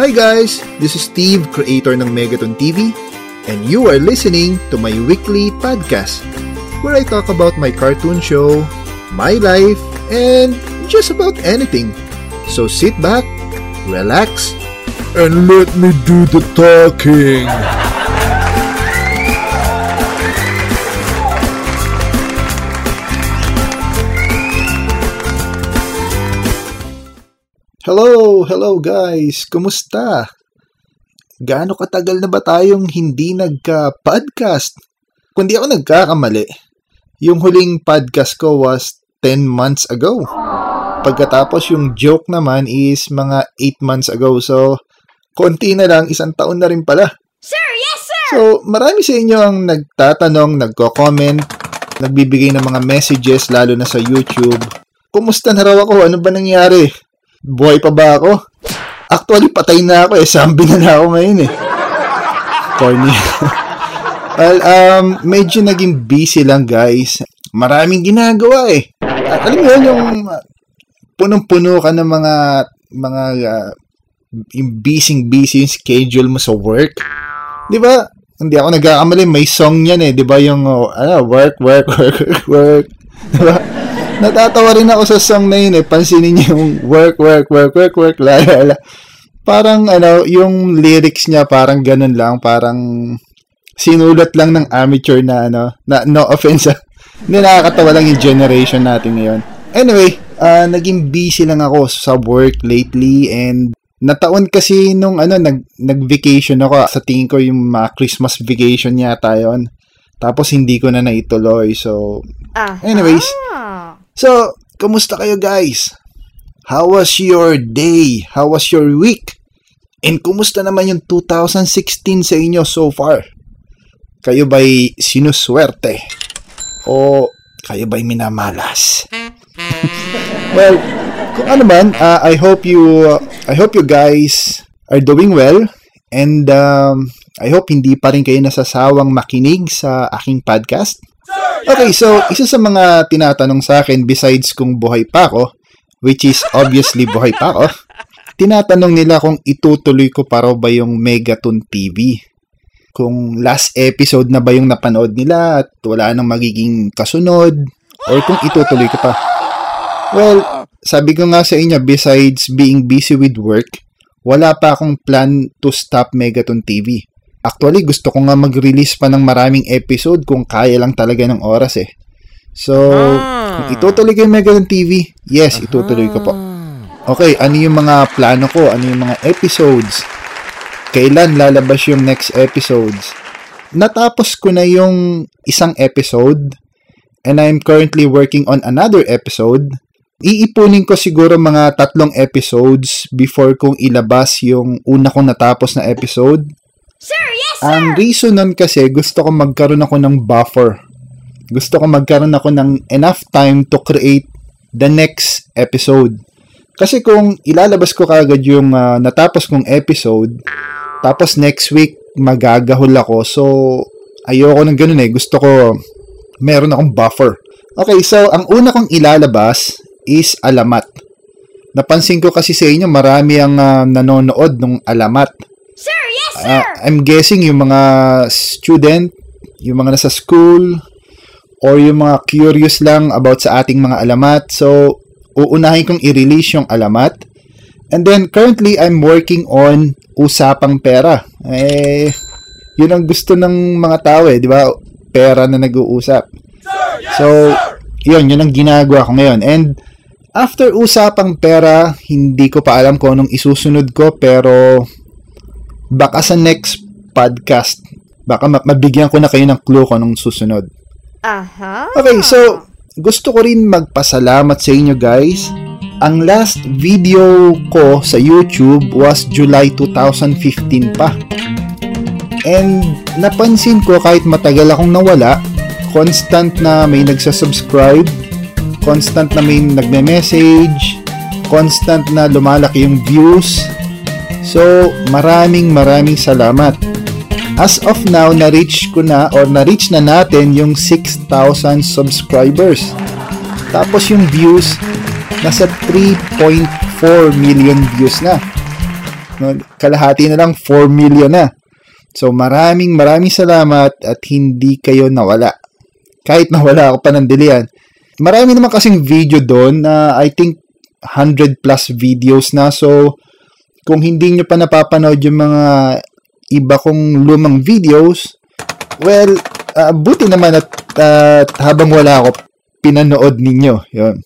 Hi guys, this is Steve, creator ng Megaton TV, and you are listening to my weekly podcast where I talk about my cartoon show, my life, and just about anything. So sit back, relax, and let me do the talking. Hello, hello guys. Kumusta? Gaano katagal na ba tayong hindi nagka-podcast? Kung di ako nagkakamali, yung huling podcast ko was 10 months ago. Pagkatapos yung joke naman is mga 8 months ago. So, konti na lang, isang taon na rin pala. Sir, yes, sir! So, marami sa inyo ang nagtatanong, nagko-comment, nagbibigay ng mga messages, lalo na sa YouTube. Kumusta na raw ako? Ano ba nangyari? Buhay pa ba ako? Actually, patay na ako eh. Zombie na, na ako ngayon eh. Corny. well, um, medyo naging busy lang guys. Maraming ginagawa eh. At alam mo yun, yung uh, punong-puno ka ng mga mga uh, yung busy-busy yung schedule mo sa work. Di ba? Hindi ako nagkakamali, may song yan eh. Di ba yung uh, ano, work, work, work, work, work. Di ba? Natatawa rin ako sa song na yun eh. Pansinin niyo yung work, work, work, work, work, la, la, la. Parang ano, yung lyrics niya parang ganun lang. Parang sinulat lang ng amateur na ano, na, no offense ah. Hindi nakakatawa lang yung generation natin ngayon. Anyway, uh, naging busy lang ako sa work lately and nataon kasi nung ano, nag, nag-vacation ako. Sa tingin ko yung mga Christmas vacation yata yon Tapos hindi ko na naituloy. So, Uh-huh. anyways, So, kumusta kayo guys? How was your day? How was your week? And kumusta naman yung 2016 sa inyo so far? Kayo ba'y sinuswerte? O kayo ba'y minamalas? well, kung ano man, uh, I hope you uh, I hope you guys are doing well and um, I hope hindi pa rin kayo nasasawang makinig sa aking podcast. Okay, so isa sa mga tinatanong sa akin besides kung buhay pa ako, which is obviously buhay pa ako, tinatanong nila kung itutuloy ko pa raw ba yung Megaton TV. Kung last episode na ba yung napanood nila at wala nang magiging kasunod, or kung itutuloy ko pa. Well, sabi ko nga sa inyo, besides being busy with work, wala pa akong plan to stop Megaton TV. Actually, gusto ko nga mag-release pa ng maraming episode kung kaya lang talaga ng oras eh. So, kung itutuloy ko yung Megalon TV, yes, itutuloy ko po. Okay, ano yung mga plano ko? Ano yung mga episodes? Kailan lalabas yung next episodes? Natapos ko na yung isang episode and I'm currently working on another episode. Iipunin ko siguro mga tatlong episodes before kong ilabas yung una kong natapos na episode. Sir, yes, sir! Ang reason nun kasi gusto ko magkaroon ako ng buffer. Gusto ko magkaroon ako ng enough time to create the next episode. Kasi kung ilalabas ko kagad yung uh, natapos kong episode, tapos next week magagahol ako. So, ayoko ng ganun eh. Gusto ko meron akong buffer. Okay, so ang una kong ilalabas is alamat. Napansin ko kasi sa inyo marami ang uh, nanonood ng alamat. Sir, yes, sir! Uh, I'm guessing yung mga student, yung mga nasa school, or yung mga curious lang about sa ating mga alamat. So, uunahin kong i-release yung alamat. And then, currently, I'm working on usapang pera. Eh, yun ang gusto ng mga tao eh, di ba? Pera na nag-uusap. So, yun, yun ang ginagawa ko ngayon. And, after usapang pera, hindi ko pa alam kung anong isusunod ko, pero baka sa next podcast, baka mabigyan ko na kayo ng clue kung anong susunod. Aha. Okay, so gusto ko rin magpasalamat sa inyo guys. Ang last video ko sa YouTube was July 2015 pa. And napansin ko kahit matagal akong nawala, constant na may nagsasubscribe, constant na may nagme-message, constant na lumalaki yung views. So, maraming maraming salamat. As of now, na-reach ko na or na-reach na natin yung 6,000 subscribers. Tapos yung views, nasa 3.4 million views na. Kalahati na lang 4 million na. So maraming maraming salamat at hindi kayo nawala. Kahit nawala ako pa ng dilian. Marami naman kasing video doon na I think 100 plus videos na. So kung hindi nyo pa napapanood yung mga iba kong lumang videos, well, uh, buti naman at uh, habang wala ako, pinanood ninyo. Yun.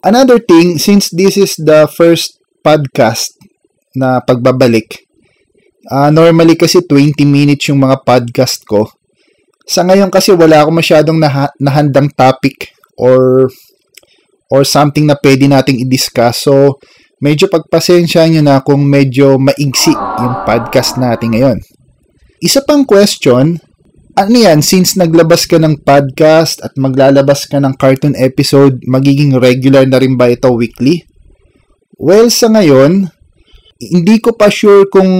Another thing, since this is the first podcast na pagbabalik, uh, normally kasi 20 minutes yung mga podcast ko. Sa ngayon kasi wala ako masyadong nah- nahandang topic or or something na pwede nating i-discuss. So, medyo pagpasensya nyo na kung medyo maigsi yung podcast natin ngayon. Isa pang question, ano yan, since naglabas ka ng podcast at maglalabas ka ng cartoon episode, magiging regular na rin ba ito weekly? Well, sa ngayon, hindi ko pa sure kung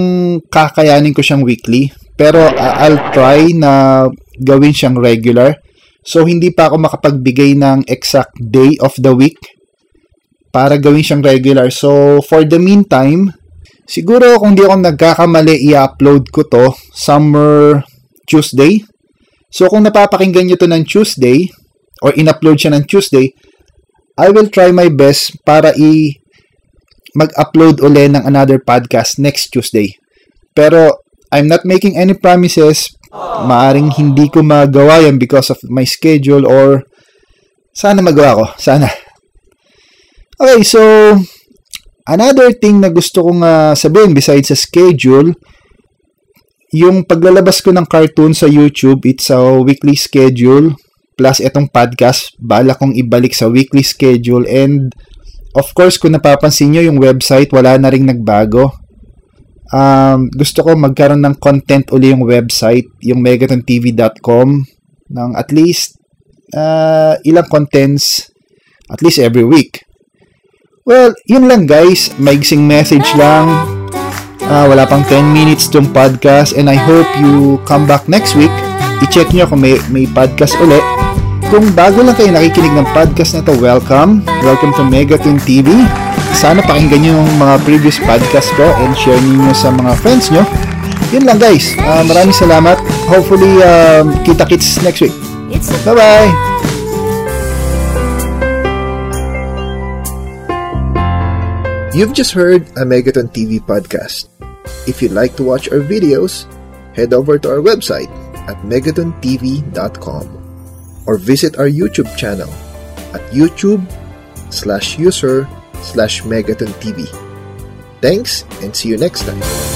kakayanin ko siyang weekly, pero uh, I'll try na gawin siyang regular. So, hindi pa ako makapagbigay ng exact day of the week para gawin siyang regular. So, for the meantime, siguro kung di ako nagkakamali, i-upload ko to summer Tuesday. So, kung napapakinggan nyo to ng Tuesday, or in-upload siya ng Tuesday, I will try my best para i mag-upload uli ng another podcast next Tuesday. Pero, I'm not making any promises. Maaring hindi ko magawa yan because of my schedule or sana magawa ko. Sana. Okay, so another thing na gusto kong uh, sabihin besides sa schedule, yung paglalabas ko ng cartoon sa YouTube, it's a weekly schedule plus itong podcast, bala kong ibalik sa weekly schedule and of course kung napapansin nyo yung website, wala na ring nagbago. Um, gusto ko magkaroon ng content uli yung website, yung megatontv.com ng at least uh, ilang contents at least every week. Well, yun lang guys. Maigsing message lang. Uh, wala pang 10 minutes tong podcast and I hope you come back next week. I-check nyo kung may, may podcast ulit. Kung bago lang kayo nakikinig ng podcast na to, welcome. Welcome to Megaton TV. Sana pakinggan nyo yung mga previous podcast ko and share niyo sa mga friends nyo. Yun lang guys. Uh, maraming salamat. Hopefully, uh, kita-kits next week. Bye-bye! You've just heard a Megaton TV podcast. If you'd like to watch our videos, head over to our website at megatontv.com or visit our YouTube channel at youtube slash user slash megatontv. Thanks and see you next time.